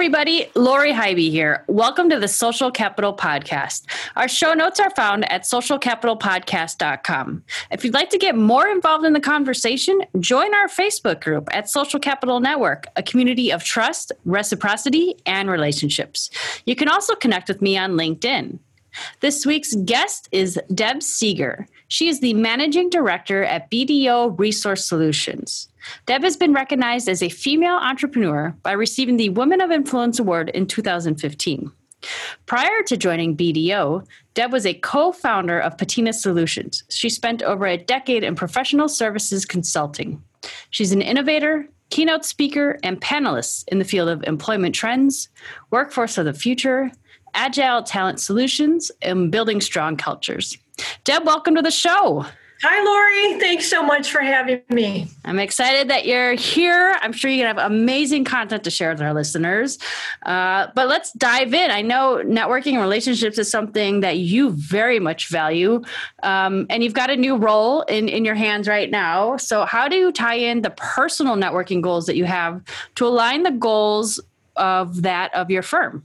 Everybody, Lori Highby here. Welcome to the Social Capital Podcast. Our show notes are found at socialcapitalpodcast.com. If you'd like to get more involved in the conversation, join our Facebook group at Social Capital Network, a community of trust, reciprocity, and relationships. You can also connect with me on LinkedIn. This week's guest is Deb Seeger. She is the managing director at BDO Resource Solutions. Deb has been recognized as a female entrepreneur by receiving the Women of Influence Award in 2015. Prior to joining BDO, Deb was a co founder of Patina Solutions. She spent over a decade in professional services consulting. She's an innovator, keynote speaker, and panelist in the field of employment trends, workforce of the future, agile talent solutions, and building strong cultures. Deb, welcome to the show. Hi, Lori. Thanks so much for having me. I'm excited that you're here. I'm sure you're going to have amazing content to share with our listeners. Uh, but let's dive in. I know networking and relationships is something that you very much value. Um, and you've got a new role in, in your hands right now. So, how do you tie in the personal networking goals that you have to align the goals of that of your firm?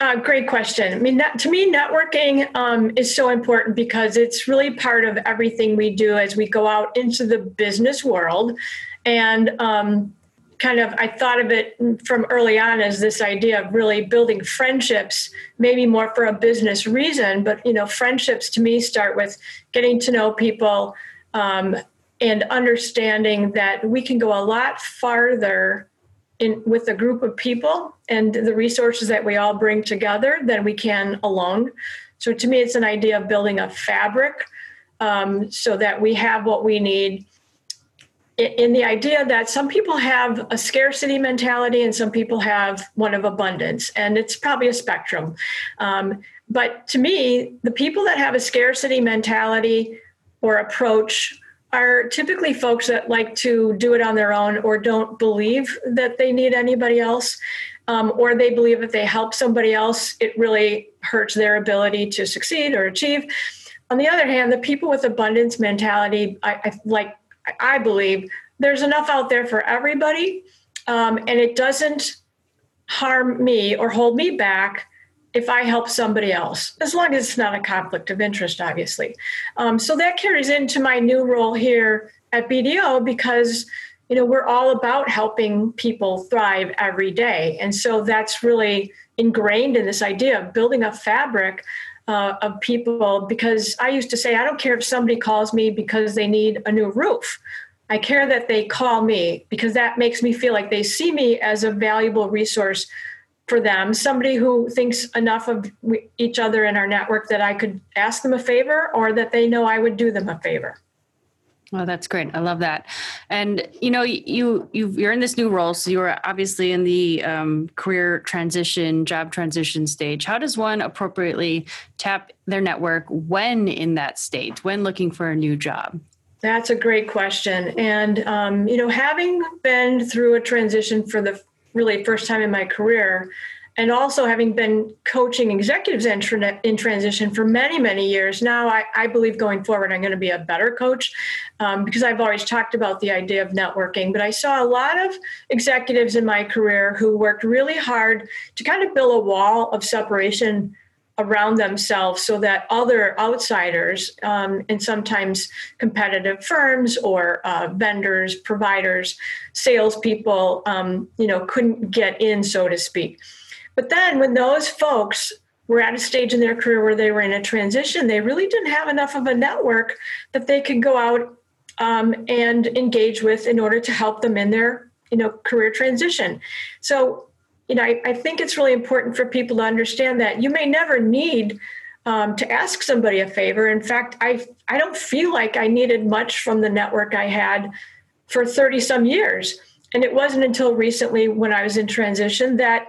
Uh, great question. I mean, that, to me, networking um, is so important because it's really part of everything we do as we go out into the business world. And um, kind of, I thought of it from early on as this idea of really building friendships, maybe more for a business reason. But, you know, friendships to me start with getting to know people um, and understanding that we can go a lot farther in with a group of people and the resources that we all bring together than we can alone. So to me, it's an idea of building a fabric um, so that we have what we need. In the idea that some people have a scarcity mentality and some people have one of abundance, and it's probably a spectrum. Um, but to me, the people that have a scarcity mentality or approach are typically folks that like to do it on their own or don't believe that they need anybody else. Um, or they believe if they help somebody else, it really hurts their ability to succeed or achieve. On the other hand, the people with abundance mentality, I, I like, I believe there's enough out there for everybody, um, and it doesn't harm me or hold me back if I help somebody else, as long as it's not a conflict of interest, obviously. Um, so that carries into my new role here at BDO because you know we're all about helping people thrive every day, and so that's really ingrained in this idea of building a fabric uh, of people. Because I used to say, I don't care if somebody calls me because they need a new roof. I care that they call me because that makes me feel like they see me as a valuable resource for them, somebody who thinks enough of each other in our network that I could ask them a favor or that they know I would do them a favor. Well, that's great. I love that. And you know, you you are in this new role, so you are obviously in the um, career transition, job transition stage. How does one appropriately tap their network when in that state, when looking for a new job? That's a great question. And um, you know, having been through a transition for the really first time in my career. And also having been coaching executives in, tra- in transition for many many years now I, I, believe going forward i'm going to be a better coach um, because i've always talked about the idea of networking. But i saw a lot of executives in my career who worked really hard to kind of build a wall of separation around themselves so that other outsiders um, and sometimes competitive firms or uh, vendors, providers, salespeople, um, you know, couldn't get in, so to speak. But then when those folks were at a stage in their career where they were in a transition, they really didn't have enough of a network that they could go out um, and engage with in order to help them in their you know career transition. So you know, I, I, think it's really important for people to understand that you may never need um, to ask somebody a favor. In fact, I I don't feel like I needed much from the network I had for 30 some years. And it wasn't until recently when I was in transition that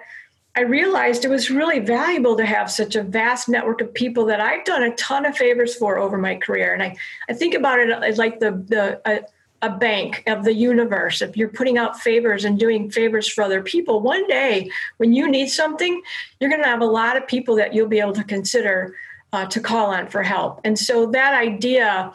I realized it was really valuable to have such a vast network of people that I've done a ton of favors for over my career. And I, I think about it as like the, the, a, a bank of the universe. If you're putting out favors and doing favors for other people, one day when you need something, you're going to have a lot of people that you'll be able to consider uh, to call on for help. And so that idea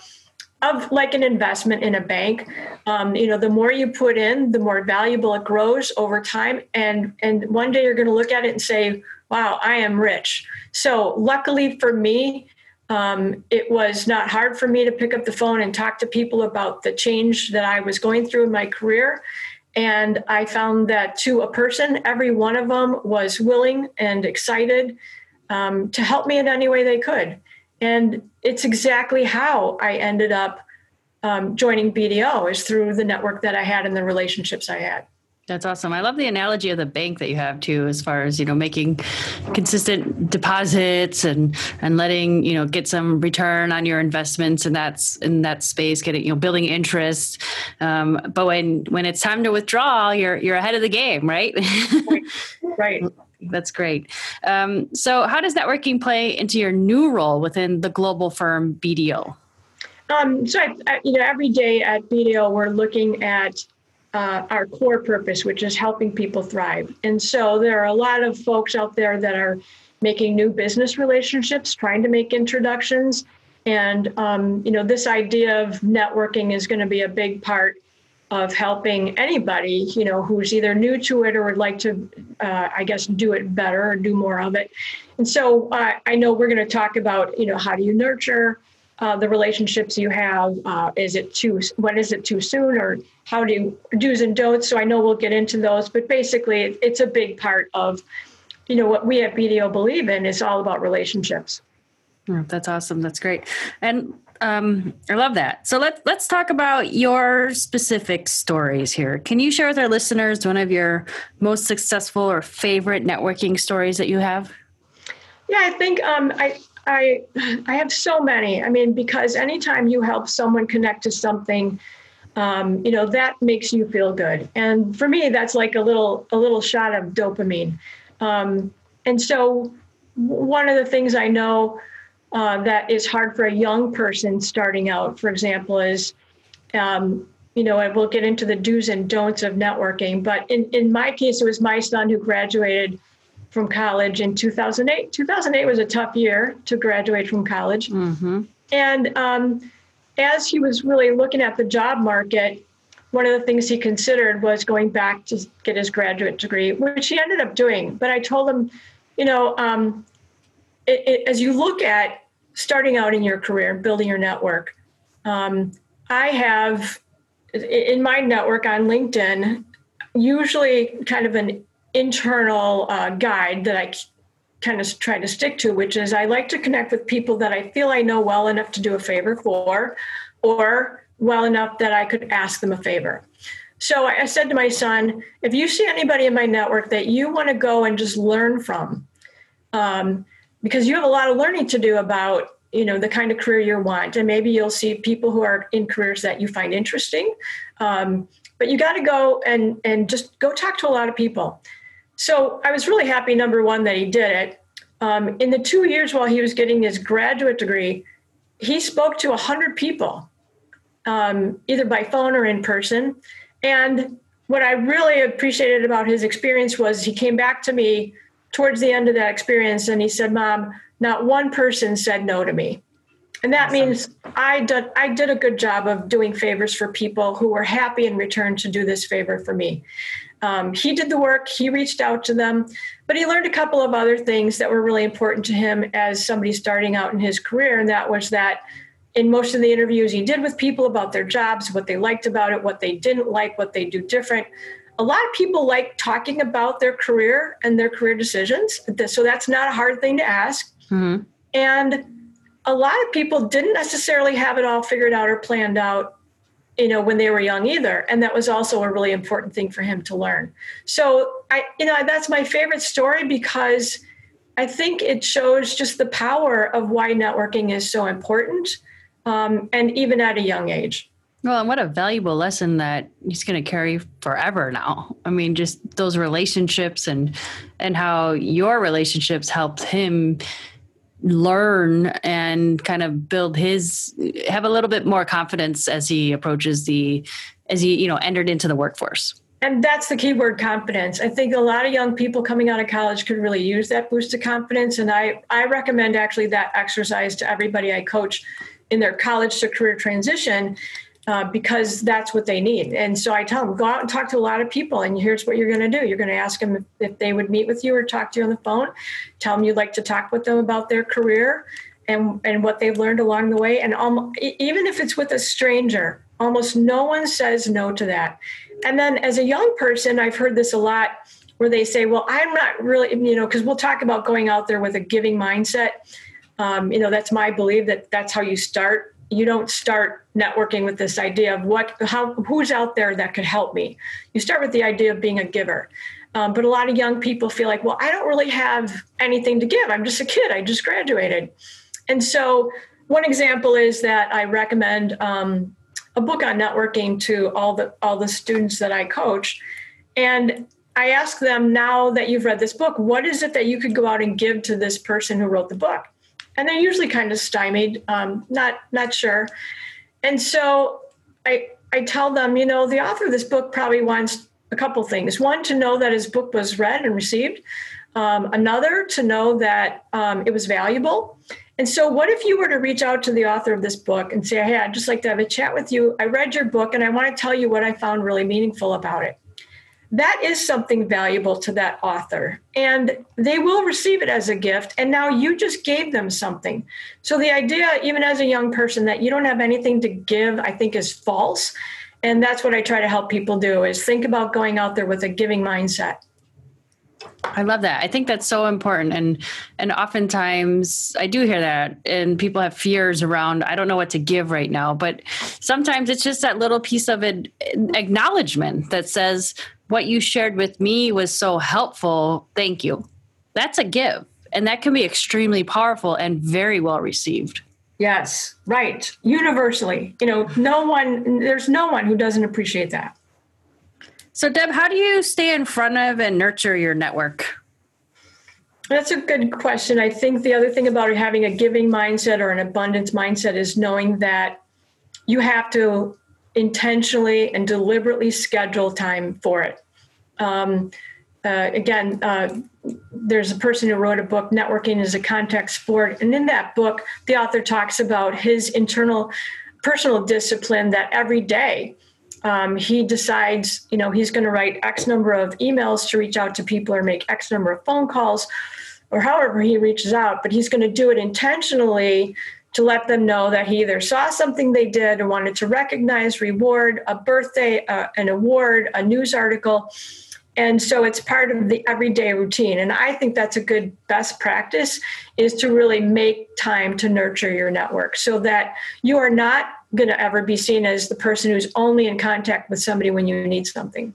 of like an investment in a bank um, you know the more you put in the more valuable it grows over time and and one day you're going to look at it and say wow i am rich so luckily for me um, it was not hard for me to pick up the phone and talk to people about the change that i was going through in my career and i found that to a person every one of them was willing and excited um, to help me in any way they could and it's exactly how I ended up um, joining BDO is through the network that I had and the relationships I had. That's awesome. I love the analogy of the bank that you have too, as far as you know, making consistent deposits and and letting you know get some return on your investments, and that's in that space, getting you know building interest. Um, but when when it's time to withdraw, you're you're ahead of the game, right? right. right. That's great. Um, so, how does networking play into your new role within the global firm BDO? Um, so, I, I, you know, every day at BDO, we're looking at uh, our core purpose, which is helping people thrive. And so, there are a lot of folks out there that are making new business relationships, trying to make introductions, and um, you know, this idea of networking is going to be a big part of helping anybody, you know, who's either new to it or would like to, uh, I guess, do it better or do more of it. And so uh, I know we're going to talk about, you know, how do you nurture uh, the relationships you have? Uh, is it too, when is it too soon or how do you do's and don'ts? So I know we'll get into those, but basically it's a big part of, you know, what we at BDO believe in is all about relationships. Oh, that's awesome. That's great. And um, I love that. So let's let's talk about your specific stories here. Can you share with our listeners one of your most successful or favorite networking stories that you have? Yeah, I think um, I I I have so many. I mean, because anytime you help someone connect to something, um, you know that makes you feel good, and for me, that's like a little a little shot of dopamine. Um, and so, one of the things I know uh, that is hard for a young person starting out, for example, is, um, you know, and we'll get into the do's and don'ts of networking. But in, in my case, it was my son who graduated from college in 2008. 2008 was a tough year to graduate from college. Mm-hmm. And um, as he was really looking at the job market, one of the things he considered was going back to get his graduate degree, which he ended up doing. But I told him, you know, um, it, it, as you look at starting out in your career, building your network, um, I have in my network on LinkedIn usually kind of an internal uh, guide that I kind of try to stick to, which is I like to connect with people that I feel I know well enough to do a favor for, or well enough that I could ask them a favor. So I said to my son, if you see anybody in my network that you want to go and just learn from, um, because you have a lot of learning to do about you know the kind of career you want and maybe you'll see people who are in careers that you find interesting um, but you got to go and and just go talk to a lot of people so i was really happy number one that he did it um, in the two years while he was getting his graduate degree he spoke to 100 people um, either by phone or in person and what i really appreciated about his experience was he came back to me towards the end of that experience and he said mom not one person said no to me and that awesome. means I did, I did a good job of doing favors for people who were happy in return to do this favor for me. Um, he did the work, he reached out to them, but he learned a couple of other things that were really important to him as somebody starting out in his career. And that was that in most of the interviews he did with people about their jobs, what they liked about it, what they didn't like, what they do different, a lot of people like talking about their career and their career decisions. So that's not a hard thing to ask. Mm-hmm. And a lot of people didn't necessarily have it all figured out or planned out, you know, when they were young either. And that was also a really important thing for him to learn. So I, you know, that's my favorite story because I think it shows just the power of why networking is so important, um, and even at a young age. Well, and what a valuable lesson that he's going to carry forever now. I mean, just those relationships and and how your relationships helped him learn and kind of build his have a little bit more confidence as he approaches the as he, you know, entered into the workforce. And that's the key word confidence. I think a lot of young people coming out of college could really use that boost of confidence. And I, I recommend actually that exercise to everybody I coach in their college to career transition uh, because that's what they need. And so I tell them, go out and talk to a lot of people, and here's what you're going to do. You're going to ask them if, if, they would meet with you or talk to you on the phone. Tell them you'd like to talk with them about their career and, and what they've learned along the way. And almost, even if it's with a stranger, almost no one says no to that. And then as a young person, I've heard this a lot where they say, well, I'm not really, you know, because we'll talk about going out there with a giving mindset. Um, you know, that's my belief that that's how you start you don't start networking with this idea of what how who's out there that could help me? You start with the idea of being a giver. Um, but a lot of young people feel like well i don't really have anything to give. I'm just a kid. I just graduated. And so one example is that i recommend um, a book on networking to all the all the students that i coach and i ask them now that you've read this book what is it that you could go out and give to this person who wrote the book and they're usually kind of stymied, um, not not sure. And so I I tell them, you know, the author of this book probably wants a couple things. One, to know that his book was read and received. Um, another, to know that um, it was valuable. And so, what if you were to reach out to the author of this book and say, Hey, I'd just like to have a chat with you. I read your book and I want to tell you what I found really meaningful about it that is something valuable to that author. And they will receive it as a gift and now you just gave them something. So the idea even as a young person that you don't have anything to give i think is false. And that's what i try to help people do is think about going out there with a giving mindset. I love that. I think that's so important. And and oftentimes I do hear that and people have fears around I don't know what to give right now, but sometimes it's just that little piece of an acknowledgement that says what you shared with me was so helpful. Thank you. That's a give. And that can be extremely powerful and very well received. Yes, right. Universally. You know, no one, there's no one who doesn't appreciate that. So, Deb, how do you stay in front of and nurture your network? That's a good question. I think the other thing about having a giving mindset or an abundance mindset is knowing that you have to intentionally and deliberately schedule time for it. Um, uh, again, uh, there's a person who wrote a book, Networking is a Contact Sport. And in that book, the author talks about his internal personal discipline that every day um, he decides, you know, he's going to write X number of emails to reach out to people or make X number of phone calls or however he reaches out, but he's going to do it intentionally to let them know that he either saw something they did or wanted to recognize, reward, a birthday, uh, an award, a news article. And so it's part of the everyday routine. And I think that's a good best practice is to really make time to nurture your network so that you are not going to ever be seen as the person who's only in contact with somebody when you need something.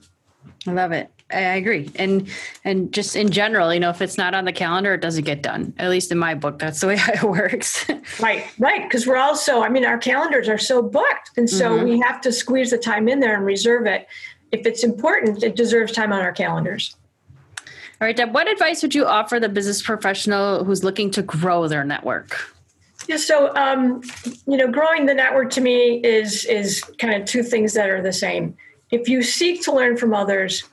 I love it. I agree. And and just in general, you know, if it's not on the calendar, it doesn't get done. At least in my book, that's the way it works. right, right. Because we're also, I mean, our calendars are so booked. And so mm-hmm. we have to squeeze the time in there and reserve it. If it's important, it deserves time on our calendars. All right, Deb, what advice would you offer the business professional who's looking to grow their network? Yeah, so um, you know, growing the network to me is is kind of two things that are the same. If you seek to learn from others,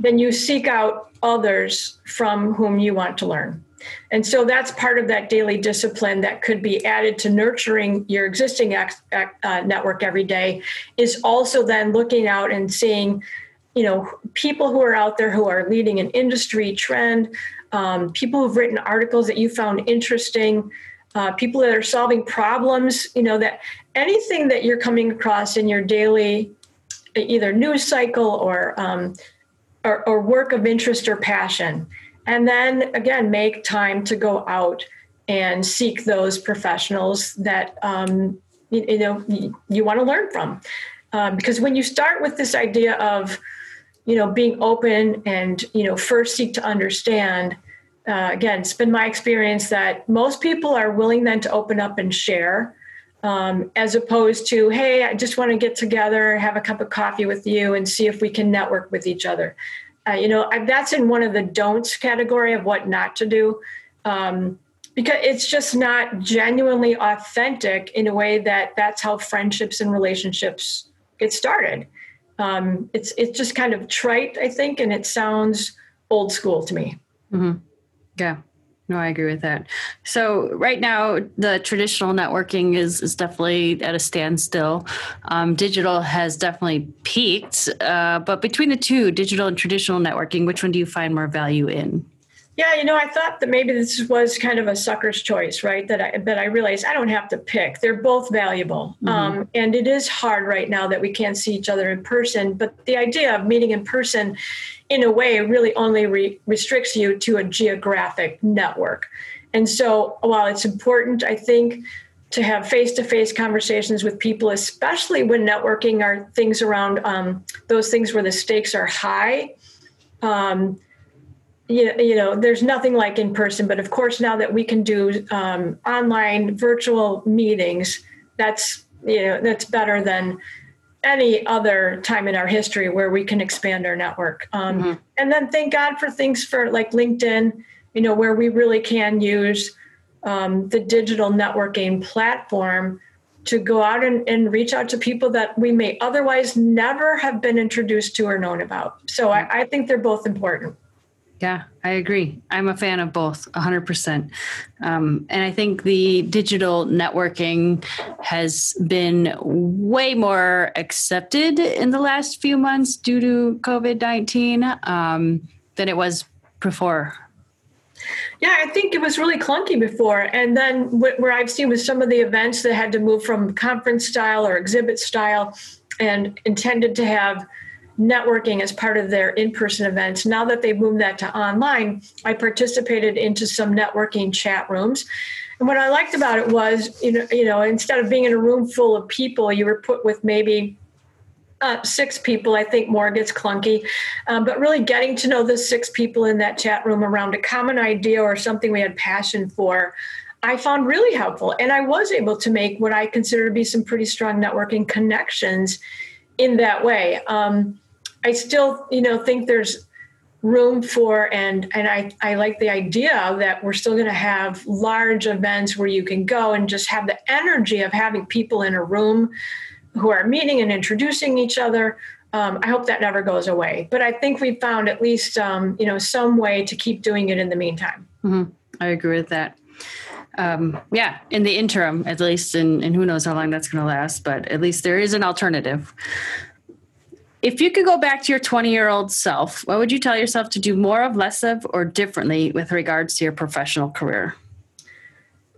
then you seek out others from whom you want to learn. And so that's part of that daily discipline that could be added to nurturing your existing ex, uh, network every day is also then looking out and seeing, you know, people who are out there who are leading an industry trend, um, people who've written articles that you found interesting, uh, people that are solving problems, you know, that anything that you're coming across in your daily either news cycle or um, or, or work of interest or passion. And then again, make time to go out and seek those professionals that um, you, you, know you, you want to learn from. Um, because when you start with this idea of you know being open and you know first seek to understand, uh, again, it's been my experience that most people are willing then to open up and share. Um, as opposed to, hey, I just want to get together, have a cup of coffee with you, and see if we can network with each other. Uh, you know, I, that's in one of the don'ts category of what not to do. Um, because it's just not genuinely authentic in a way that that's how friendships and relationships get started. Um, it's it's just kind of trite, I think, and it sounds old school to me. Mm-hmm. Yeah. No, I agree with that. So right now, the traditional networking is is definitely at a standstill. Um, digital has definitely peaked, uh, but between the two, digital and traditional networking, which one do you find more value in? Yeah, you know, I thought that maybe this was kind of a sucker's choice, right? That I but I realized I don't have to pick. They're both valuable, mm-hmm. um, and it is hard right now that we can't see each other in person. But the idea of meeting in person, in a way, really only re- restricts you to a geographic network. And so, while it's important, I think to have face-to-face conversations with people, especially when networking are things around um, those things where the stakes are high. Um, you, you know there's nothing like in person but of course now that we can do um, online virtual meetings that's you know that's better than any other time in our history where we can expand our network. Um, mm-hmm. and then thank god for things for like linkedin you know where we really can use um, the digital networking platform to go out and, and, reach out to people that we may otherwise never have been introduced to or known about. So I, I think they're both important. Yeah, I agree. I'm a fan of both 100%. Um, and I think the digital networking has been way more accepted in the last few months due to COVID 19 um, than it was before. Yeah, I think it was really clunky before. And then where I've seen with some of the events that had to move from conference style or exhibit style and intended to have networking as part of their in-person events. Now that they've moved that to online, I participated into some networking chat rooms. And what I liked about it was, you know, you know, instead of being in a room full of people, you were put with maybe uh, six people. I think more gets clunky, um, but really getting to know the six people in that chat room around a common idea or something we had passion for. I found really helpful. And I was able to make what I consider to be some pretty strong networking connections in that way. Um, I still, you know, think there's room for and and I, I like the idea that we're still going to have large events where you can go and just have the energy of having people in a room who are meeting and introducing each other. Um, i hope that never goes away but i think we found at least um, you know some way to keep doing it in the meantime. Mm-hmm. i agree with that. Um, yeah in the interim at least and, and who knows how long that's going to last but at least there is an alternative if you could go back to your 20 year old self, what would you tell yourself to do more of, less of, or differently with regards to your professional career?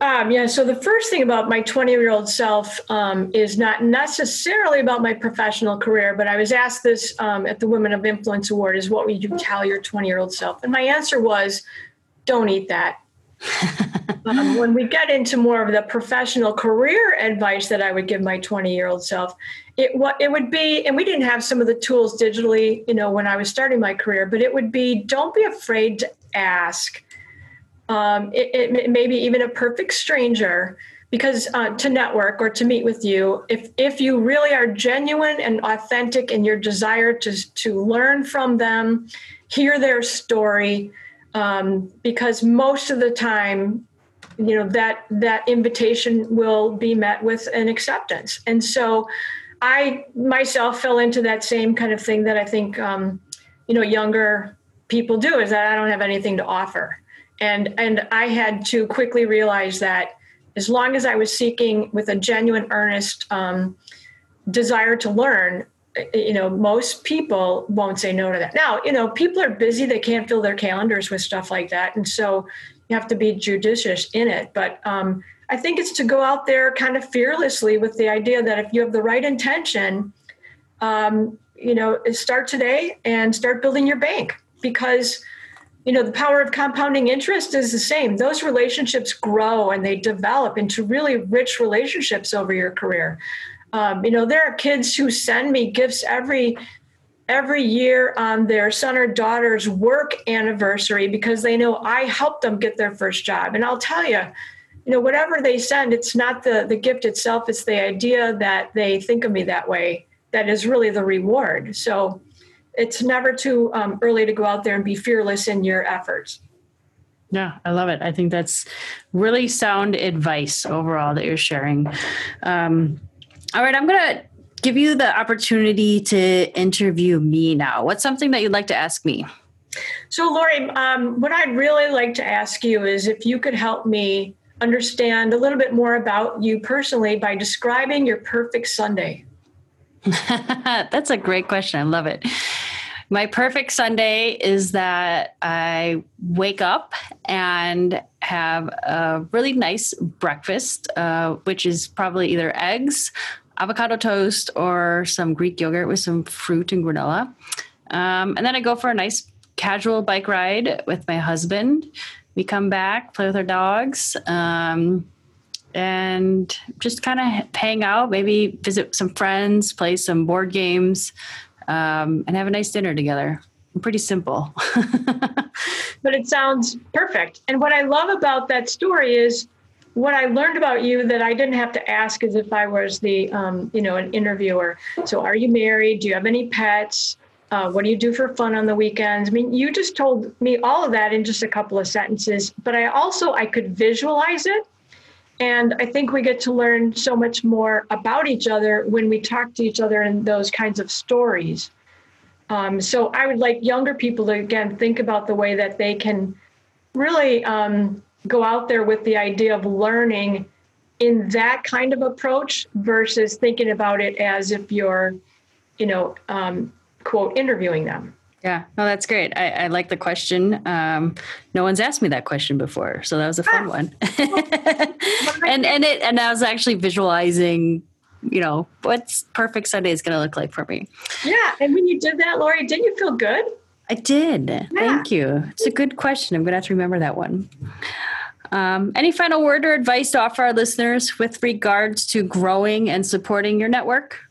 Um, yeah, so the first thing about my 20 year old self um, is not necessarily about my professional career, but I was asked this um, at the Women of Influence Award is what would you tell your 20 year old self? And my answer was don't eat that. Um, when we get into more of the professional career advice that I would give my 20 year old self, it what it would be, and we didn't have some of the tools digitally, you know, when I was starting my career, but it would be don't be afraid to ask. Um, it, it maybe even a perfect stranger because uh, to network or to meet with you if if you really are genuine and authentic in your desire to to learn from them hear their story um, because most of the time you know that that invitation will be met with an acceptance. And so i myself fell into that same kind of thing that i think um, you know younger people do is that i don't have anything to offer. And and i had to quickly realize that as long as i was seeking with a genuine earnest um, desire to learn you know most people won't say no to that. Now you know people are busy they can't fill their calendars with stuff like that and so you have to be judicious in it. But um, i think it's to go out there kind of fearlessly with the idea that if you have the right intention um, you know start today and start building your bank. Because you know the power of compounding interest is the same. Those relationships grow and they develop into really rich relationships over your career um, you know, there are kids who send me gifts every every year on their son or daughter's work anniversary because they know I helped them get their first job. And I'll tell you, you know, whatever they send, it's not the the gift itself; it's the idea that they think of me that way that is really the reward. So it's never too um, early to go out there and be fearless in your efforts. Yeah, I love it. I think that's really sound advice overall that you're sharing. Um, all right, I'm going to give you the opportunity to interview me now. What's something that you'd like to ask me? So, Lori, um, what I'd really like to ask you is if you could help me understand a little bit more about you personally by describing your perfect Sunday. That's a great question. I love it. My perfect Sunday is that I wake up and have a really nice breakfast, uh, which is probably either eggs, avocado toast, or some Greek yogurt with some fruit and granola. Um, and then I go for a nice casual bike ride with my husband. We come back, play with our dogs. Um, and just kind of hang out, maybe visit some friends, play some board games, um, and have a nice dinner together. Pretty simple. but it sounds perfect. And what I love about that story is what I learned about you that I didn't have to ask as if I was the, um, you know, an interviewer. So, are you married? Do you have any pets? Uh, what do you do for fun on the weekends? I mean, you just told me all of that in just a couple of sentences. But I also I could visualize it and I think we get to learn so much more about each other when we talk to each other in those kinds of stories. Um, so I would like younger people to, again, think about the way that they can really um, go out there with the idea of learning in that kind of approach versus thinking about it as if you're, you know, um, quote, interviewing them. Yeah, no, that's great. I, I like the question. Um, no one's asked me that question before, so that was a fun ah. one. and and it and I was actually visualizing, you know, what's perfect Sunday is going to look like for me. Yeah, and when you did that, Lori, didn't you feel good? I did. Yeah. Thank you. It's a good question. I'm going to have to remember that one. Um, any final word or advice to offer our listeners with regards to growing and supporting your network?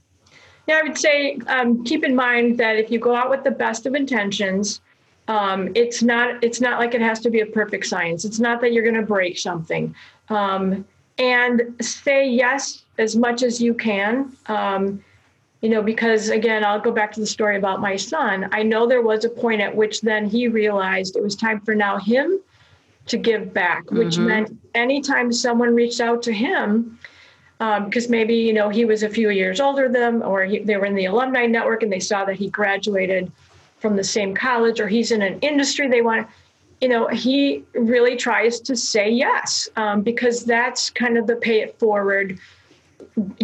Yeah, I would say um, keep in mind that if you go out with the best of intentions, um, it's not it's not like it has to be a perfect science. It's not that you're going to break something. Um, and say yes as much as you can. Um, you know, because again, I'll go back to the story about my son. I know there was a point at which then he realized it was time for now him to give back, which mm-hmm. meant anytime someone reached out to him, because um, maybe you know he was a few years older than them, or he, they were in the alumni network and they saw that he graduated from the same college, or he's in an industry they want. You know, he really tries to say yes um, because that's kind of the pay it forward,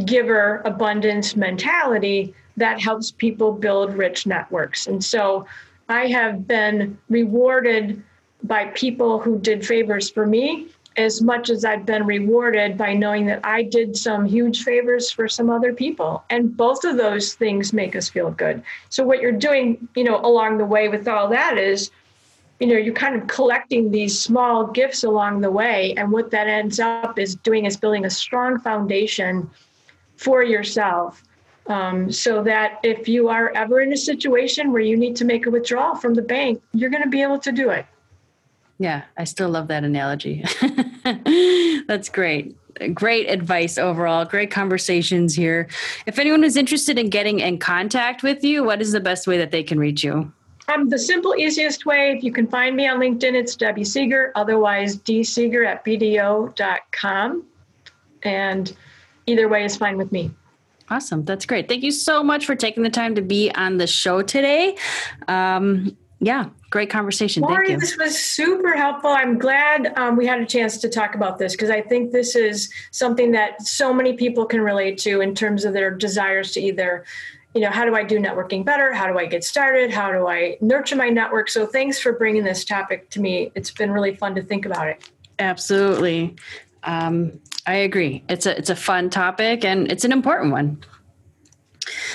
giver abundance mentality that helps people build rich networks. And so, I have been rewarded by people who did favors for me as much as I've been rewarded by knowing that I did some huge favors for some other people. And both of those things make us feel good. So what you're doing, you know, along the way with all that is, you know, you're kind of collecting these small gifts along the way. And what that ends up is doing is building a strong foundation for yourself. Um, so that if you are ever in a situation where you need to make a withdrawal from the bank, you're going to be able to do it. Yeah, I still love that analogy. That's great. Great advice overall. Great conversations here. If anyone is interested in getting in contact with you, what is the best way that they can reach you? Um, the simple, easiest way, if you can find me on LinkedIn, it's Debbie Seeger, otherwise dseeger at bdo.com. And either way is fine with me. Awesome. That's great. Thank you so much for taking the time to be on the show today. Um, yeah, great conversation. Lori, Thank you. This was super helpful. I'm glad um, we had a chance to talk about this because I think this is something that so many people can relate to in terms of their desires to either, you know, how do I do networking better? How do I get started? How do I nurture my network? So thanks for bringing this topic to me. It's been really fun to think about it. Absolutely. Um, I agree. It's a it's a fun topic and it's an important one.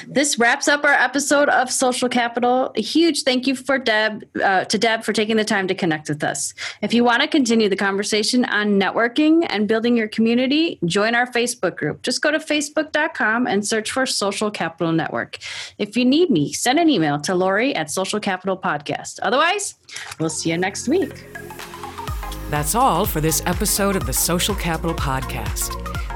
This wraps up our episode of Social Capital. A huge thank you for Deb uh, to Deb for taking the time to connect with us. If you want to continue the conversation on networking and building your community, join our Facebook group. Just go to facebook.com and search for Social Capital Network. If you need me, send an email to Lori at Social Capital Podcast. Otherwise, we'll see you next week. That's all for this episode of the Social Capital Podcast.